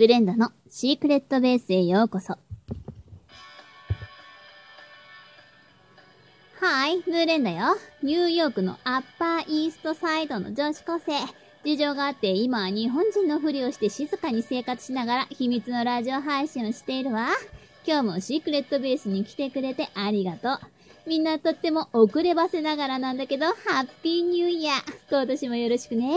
ブレンダのシークレットベースへようこそ。はい、ブレンダよ。ニューヨークのアッパーイーストサイドの女子高生。事情があって今は日本人のふりをして静かに生活しながら秘密のラジオ配信をしているわ。今日もシークレットベースに来てくれてありがとう。みんなとっても遅ればせながらなんだけど、ハッピーニューイヤー。今年もよろしくね。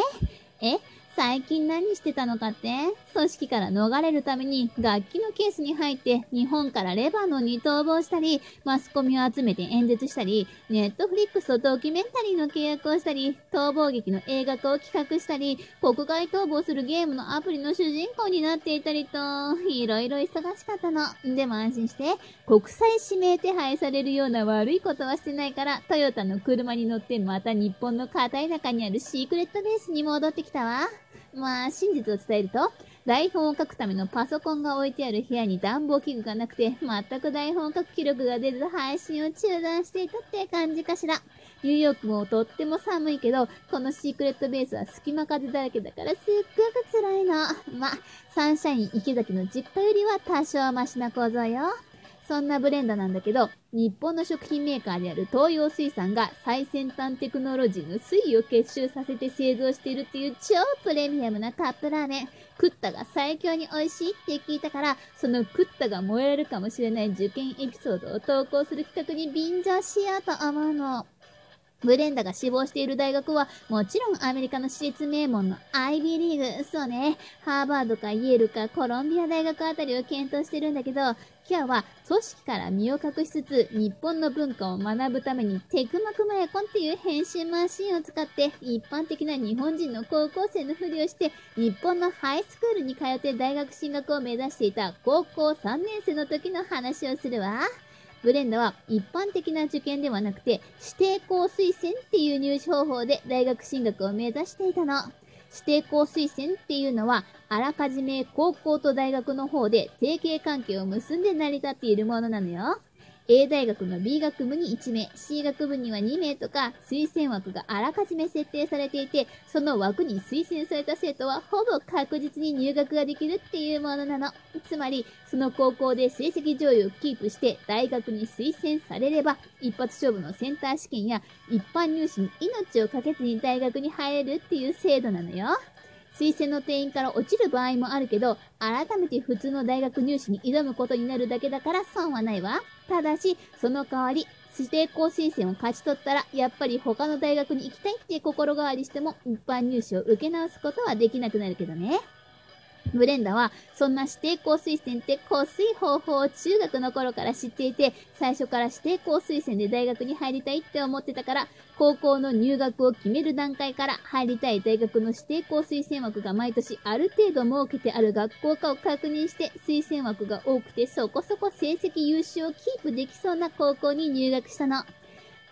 え最近何してたのかって？組織から逃れるために楽器のケースに入って日本からレバノンに逃亡したり、マスコミを集めて演説したり、ネットフリックスとドキュメンタリーの契約をしたり、逃亡劇の映画化を企画したり、国外逃亡するゲームのアプリの主人公になっていたりと、いろいろ忙しかったの。でも安心して、国際指名手配されるような悪いことはしてないから、トヨタの車に乗ってまた日本の片田舎にあるシークレットベースに戻ってきたわ。まあ、真実を伝えると、台本を書くためのパソコンが置いてある部屋に暖房器具がなくて、全く台本を書く記録が出ず配信を中断していたって感じかしら。ニューヨークもとっても寒いけど、このシークレットベースは隙間風だらけだからすっごく辛いの。まあサンシャイン池崎の実家よりは多少マシな構造よ。そんなブレンダなんだけど、日本の食品メーカーである東洋水産が最先端テクノロジーの水を結集させて製造しているっていう超プレミアムなカップラーメン。クッタが最強に美味しいって聞いたから、そのクッタが燃えるかもしれない受験エピソードを投稿する企画に便乗しようと思うの。ブレンダが志望している大学は、もちろんアメリカの私立名門の IB リーグ、そうね、ハーバードかイェールかコロンビア大学あたりを検討してるんだけど、今日は組織から身を隠しつつ、日本の文化を学ぶためにテクマクマヤコンっていう変身マシンを使って、一般的な日本人の高校生のふりをして、日本のハイスクールに通って大学進学を目指していた高校3年生の時の話をするわ。ブレンダは一般的な受験ではなくて、指定校推薦っていう入試方法で大学進学を目指していたの。指定校推薦っていうのは、あらかじめ高校と大学の方で提携関係を結んで成り立っているものなのよ。A 大学の B 学部に1名、C 学部には2名とか、推薦枠があらかじめ設定されていて、その枠に推薦された生徒はほぼ確実に入学ができるっていうものなの。つまり、その高校で成績上位をキープして大学に推薦されれば、一発勝負のセンター試験や一般入試に命を懸けずに大学に入れるっていう制度なのよ。推薦の定員から落ちる場合もあるけど、改めて普通の大学入試に挑むことになるだけだから損はないわ。ただし、その代わり、指定校推薦を勝ち取ったら、やっぱり他の大学に行きたいって心変わりしても、一般入試を受け直すことはできなくなるけどね。ブレンダは、そんな指定校推薦って香水方法を中学の頃から知っていて、最初から指定校推薦で大学に入りたいって思ってたから、高校の入学を決める段階から入りたい大学の指定校推薦枠が毎年ある程度設けてある学校かを確認して、推薦枠が多くてそこそこ成績優秀をキープできそうな高校に入学したの。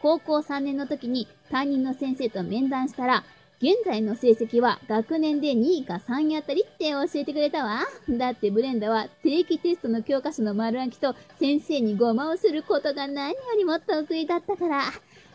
高校3年の時に担任の先生と面談したら、現在の成績は学年で2位か3位あたりって教えてくれたわ。だってブレンダは定期テストの教科書の丸暗記と先生にごまをすることが何よりも得意だったから。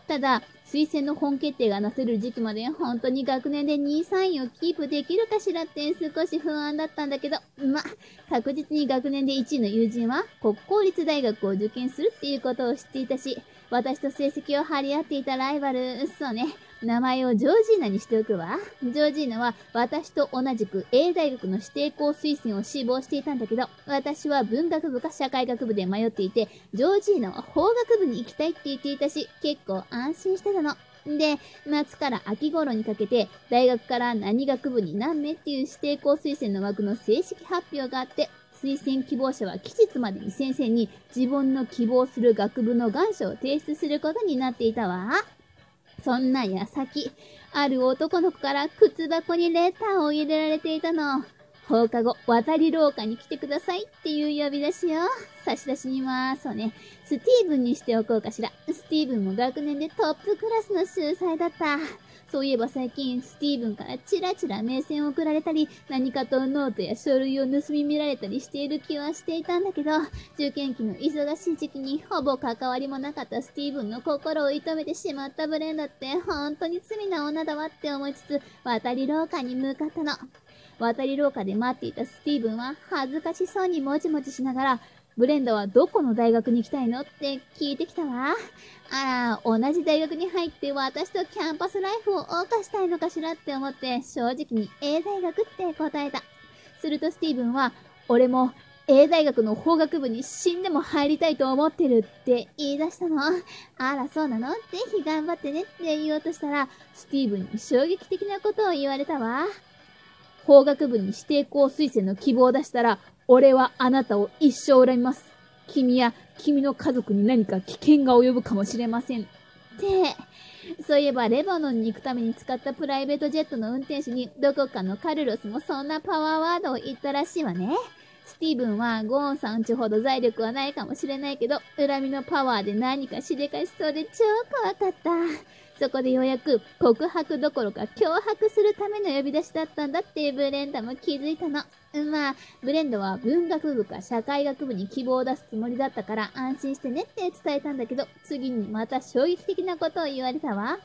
ただ、推薦の本決定がなせる時期まで本当に学年で2位3位をキープできるかしらって少し不安だったんだけど、ま、確実に学年で1位の友人は国公立大学を受験するっていうことを知っていたし、私と成績を張り合っていたライバル、そうね、名前をジョージーナにしておくわ。ジョージーナは私と同じく A 大学の指定校推薦を志望していたんだけど、私は文学部か社会学部で迷っていて、ジョージーナは法学部に行きたいって言っていたし、結構安心してたの。で、夏から秋頃にかけて、大学から何学部に何名っていう指定校推薦の枠の正式発表があって、推薦希望者は期日までに先生に自分の希望する学部の願書を提出することになっていたわ。そんな矢先、ある男の子から靴箱にレターを入れられていたの。放課後、渡り廊下に来てくださいっていう呼び出しよ。差し出しには、そうね、スティーブンにしておこうかしら。スティーブンも学年でトップクラスの秀才だった。そういえば最近、スティーブンからチラチラ目線を送られたり、何かとノートや書類を盗み見られたりしている気はしていたんだけど、受験期の忙しい時期にほぼ関わりもなかったスティーブンの心を射止めてしまったブレンダって本当に罪な女だわって思いつつ、渡り廊下に向かったの。渡り廊下で待っていたスティーブンは恥ずかしそうにもちもちしながら、ブレンダはどこの大学に行きたいのって聞いてきたわ。あら、同じ大学に入って私とキャンパスライフを謳歌したいのかしらって思って正直に A 大学って答えた。するとスティーブンは、俺も A 大学の法学部に死んでも入りたいと思ってるって言い出したの。あら、そうなの？ぜひ頑張ってねって言おうとしたら、スティーブンに衝撃的なことを言われたわ。法学部に指定校推薦の希望を出したら、俺はあなたを一生恨みます。君や君の家族に何か危険が及ぶかもしれません。って、そういえばレバノンに行くために使ったプライベートジェットの運転手にどこかのカルロスもそんなパワーワードを言ったらしいわね。スティーブンはゴーンさんちほど財力はないかもしれないけど、恨みのパワーで何かしでかしそうで超怖かった。そこでようやく告白どころか脅迫するための呼び出しだったんだってブレンダも気づいたの。まあ、ブレンドは文学部か社会学部に希望を出すつもりだったから安心してねって伝えたんだけど、次にまた衝撃的なことを言われたわ。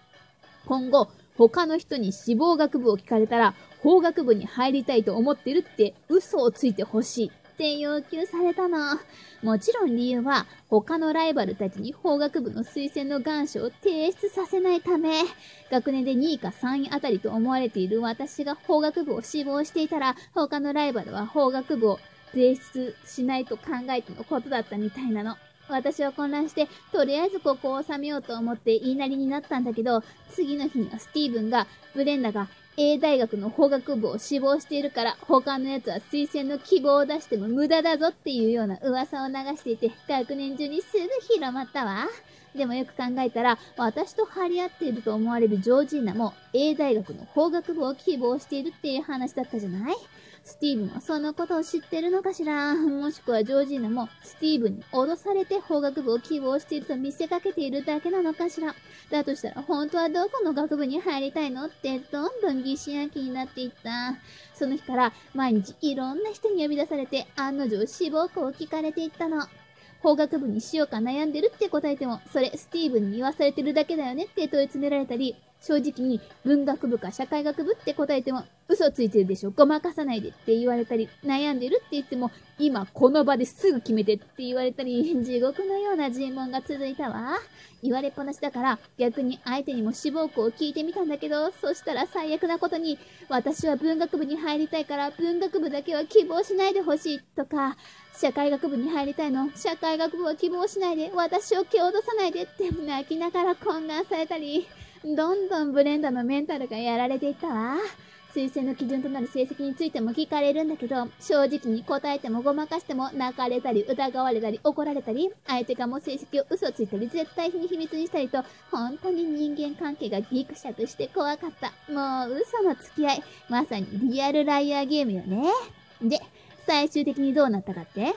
今後、他の人に志望学部を聞かれたら、法学部に入りたいと思ってるって嘘をついてほしいって要求されたの。もちろん理由は、他のライバルたちに法学部の推薦の願書を提出させないため、学年で2位か3位あたりと思われている私が法学部を志望していたら、他のライバルは法学部を提出しないと考えてのことだったみたいなの。私は混乱して、とりあえずここを収めようと思って言いなりになったんだけど、次の日にはスティーブンが、ブレンダが A 大学の法学部を志望しているから、他のやつは推薦の希望を出しても無駄だぞっていうような噂を流していて、学年中にすぐ広まったわ。でもよく考えたら、私と張り合っていると思われるジョージーナも A 大学の法学部を希望しているっていう話だったじゃない？スティーブンはそのことを知ってるのかしら？もしくはジョージーナもスティーブンに脅されて法学部を希望していると見せかけているだけなのかしら？だとしたら本当はどこの学部に入りたいのってどんどん疑心暗鬼になっていった。その日から毎日いろんな人に呼び出されて案の定志望校を聞かれていったの。法学部にしようか悩んでるって答えても、それスティーブンに言わされてるだけだよねって問い詰められたり、正直に文学部か社会学部って答えても嘘ついてるでしょ。ごまかさないでって言われたり悩んでるって言っても今この場ですぐ決めてって言われたり地獄のような尋問が続いたわ。言われっぱなしだから逆に相手にも志望校を聞いてみたんだけどそしたら最悪なことに私は文学部に入りたいから文学部だけは希望しないでほしいとか社会学部に入りたいの？社会学部は希望しないで私を蹴落とさないでって泣きながら懇願されたりどんどんブレンダのメンタルがやられていったわ。推薦の基準となる成績についても聞かれるんだけど、正直に答えてもごまかしても泣かれたり疑われたり怒られたり、相手がもう成績を嘘ついたり絶対に秘密にしたりと、本当に人間関係がギクシャクして怖かった。もう嘘の付き合い。まさにリアルライアーゲームよね。で、最終的にどうなったかって？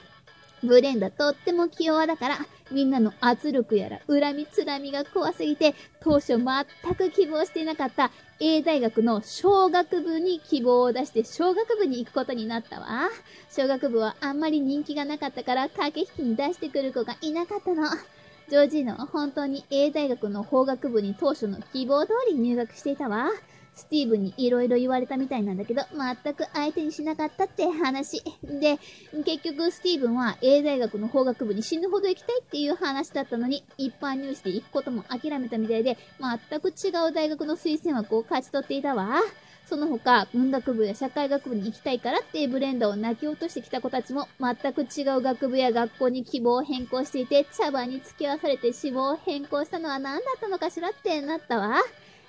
ブレンダとっても器用だから、みんなの圧力やら恨みつらみが怖すぎて、当初全く希望していなかった A 大学の小学部に希望を出して小学部に行くことになったわ。小学部はあんまり人気がなかったから駆け引きに出してくる子がいなかったの。ジョージーノは本当に A 大学の法学部に当初の希望通り入学していたわ。スティーブンに色々言われたみたいなんだけど、全く相手にしなかったって話。で、結局スティーブンは A 大学の法学部に死ぬほど行きたいっていう話だったのに、一般入試で行くことも諦めたみたいで、全く違う大学の推薦枠を勝ち取っていたわ。その他、文学部や社会学部に行きたいからってブレンダを泣き落としてきた子たちも、全く違う学部や学校に希望を変更していて、茶番に付き合わされて志望を変更したのは何だったのかしらってなったわ。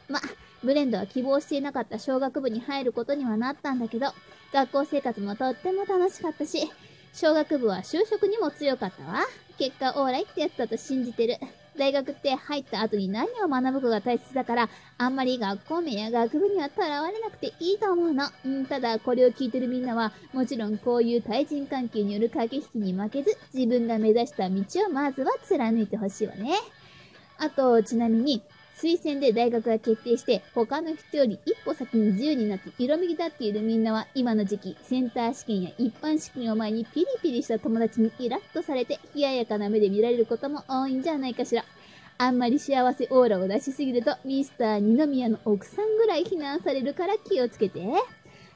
ま、ブレンドは希望していなかった小学部に入ることにはなったんだけど、学校生活もとっても楽しかったし、小学部は就職にも強かったわ。結果オーライってやつだと信じてる。大学って入った後に何を学ぶかが大切だから、あんまり学校名や学部にはとらわれなくていいと思うの。んただ、これを聞いてるみんなは、もちろんこういう対人関係による駆け引きに負けず、自分が目指した道をまずは貫いてほしいわね。あと、ちなみに、推薦で大学が決定して、他の人より一歩先に自由になって色めき立っているみんなは、今の時期、センター試験や一般試験を前にピリピリした友達にイラッとされて、冷ややかな目で見られることも多いんじゃないかしら。あんまり幸せオーラを出しすぎると、ミスター二宮の奥さんぐらい非難されるから気をつけて。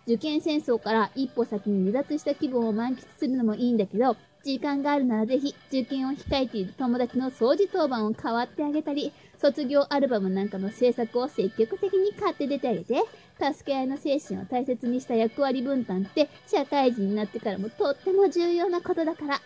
受験戦争から一歩先に離脱した気分を満喫するのもいいんだけど、時間があるならぜひ受験を控えている友達の掃除当番を代わってあげたり、卒業アルバムなんかの制作を積極的に買って出てあげて、助け合いの精神を大切にした役割分担って社会人になってからもとっても重要なことだから。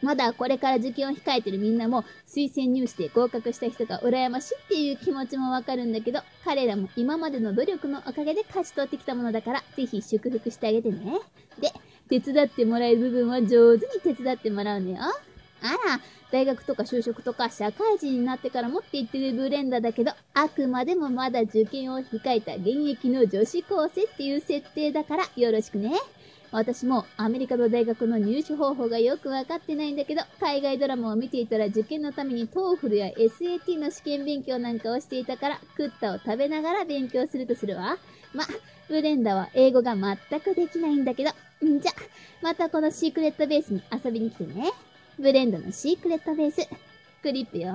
まだこれから受験を控えてるみんなも推薦入試で合格した人が羨ましいっていう気持ちもわかるんだけど、彼らも今までの努力のおかげで勝ち取ってきたものだから、ぜひ祝福してあげてね。で、手伝ってもらえる部分は上手に手伝ってもらうのよ。あら、大学とか就職とか社会人になってからもって言ってるブレンダだけど、あくまでもまだ受験を控えた現役の女子高生っていう設定だからよろしくね。私もアメリカの大学の入試方法がよくわかってないんだけど、海外ドラマを見ていたら受験のために TOEFL や SAT の試験勉強なんかをしていたから、クッタを食べながら勉強するとするわ。ま、ブレンダは英語が全くできないんだけど、んじゃ、またこのシークレットベースに遊びに来てね。ブレンドのシークレットベース。クリップよ。